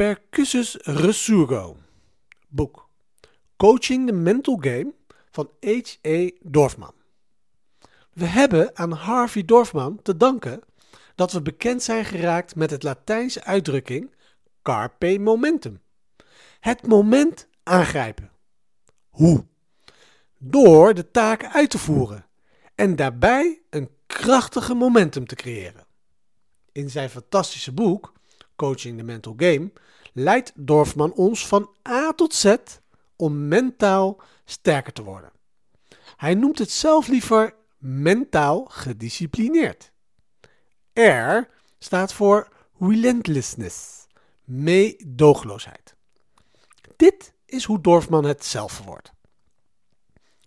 Percussus Resurgo. Boek. Coaching the Mental Game van H.E. Dorfman. We hebben aan Harvey Dorfman te danken dat we bekend zijn geraakt met het Latijnse uitdrukking carpe momentum. Het moment aangrijpen. Hoe? Door de taak uit te voeren en daarbij een krachtige momentum te creëren. In zijn fantastische boek Coaching the Mental Game leidt Dorfman ons van A tot Z om mentaal sterker te worden. Hij noemt het zelf liever mentaal gedisciplineerd. R staat voor relentlessness, meedogenloosheid. Dit is hoe Dorfman het zelf verwoordt.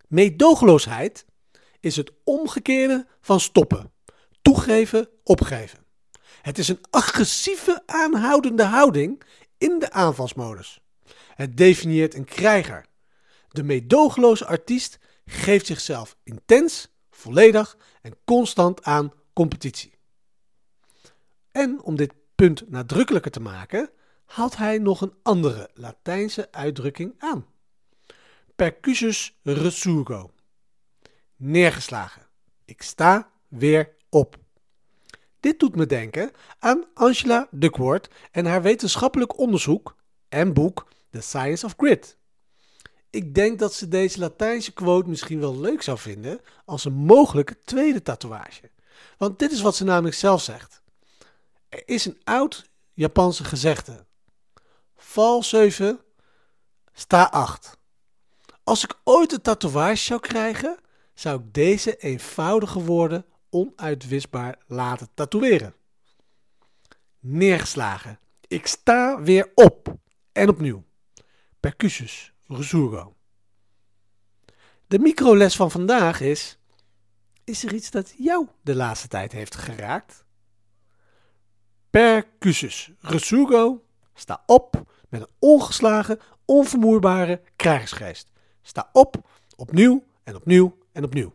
Meedogenloosheid is het omgekeerde van stoppen, toegeven, opgeven. Het is een agressieve aanhoudende houding in de aanvalsmodus. Het definieert een krijger. De meedogenloze artiest geeft zichzelf intens, volledig en constant aan competitie. En om dit punt nadrukkelijker te maken, haalt hij nog een andere Latijnse uitdrukking aan. Percussus resurgo. Neergeslagen. Ik sta weer op. Dit doet me denken aan Angela Duckworth en haar wetenschappelijk onderzoek en boek The Science of Grit. Ik denk dat ze deze Latijnse quote misschien wel leuk zou vinden als een mogelijke tweede tatoeage. Want dit is wat ze namelijk zelf zegt. Er is een oud Japanse gezegde. Val 7, sta 8. Als ik ooit een tatoeage zou krijgen, zou ik deze eenvoudige woorden onuitwisbaar laten tatoeëren. Neergeslagen. Ik sta weer op. En opnieuw. Percussus, resurgo. De microles van vandaag is: Is er iets dat jou de laatste tijd heeft geraakt? Percussus, resurgo. Sta op met een ongeslagen, onvermoeibare krijgersgeest. Sta op, opnieuw en opnieuw en opnieuw.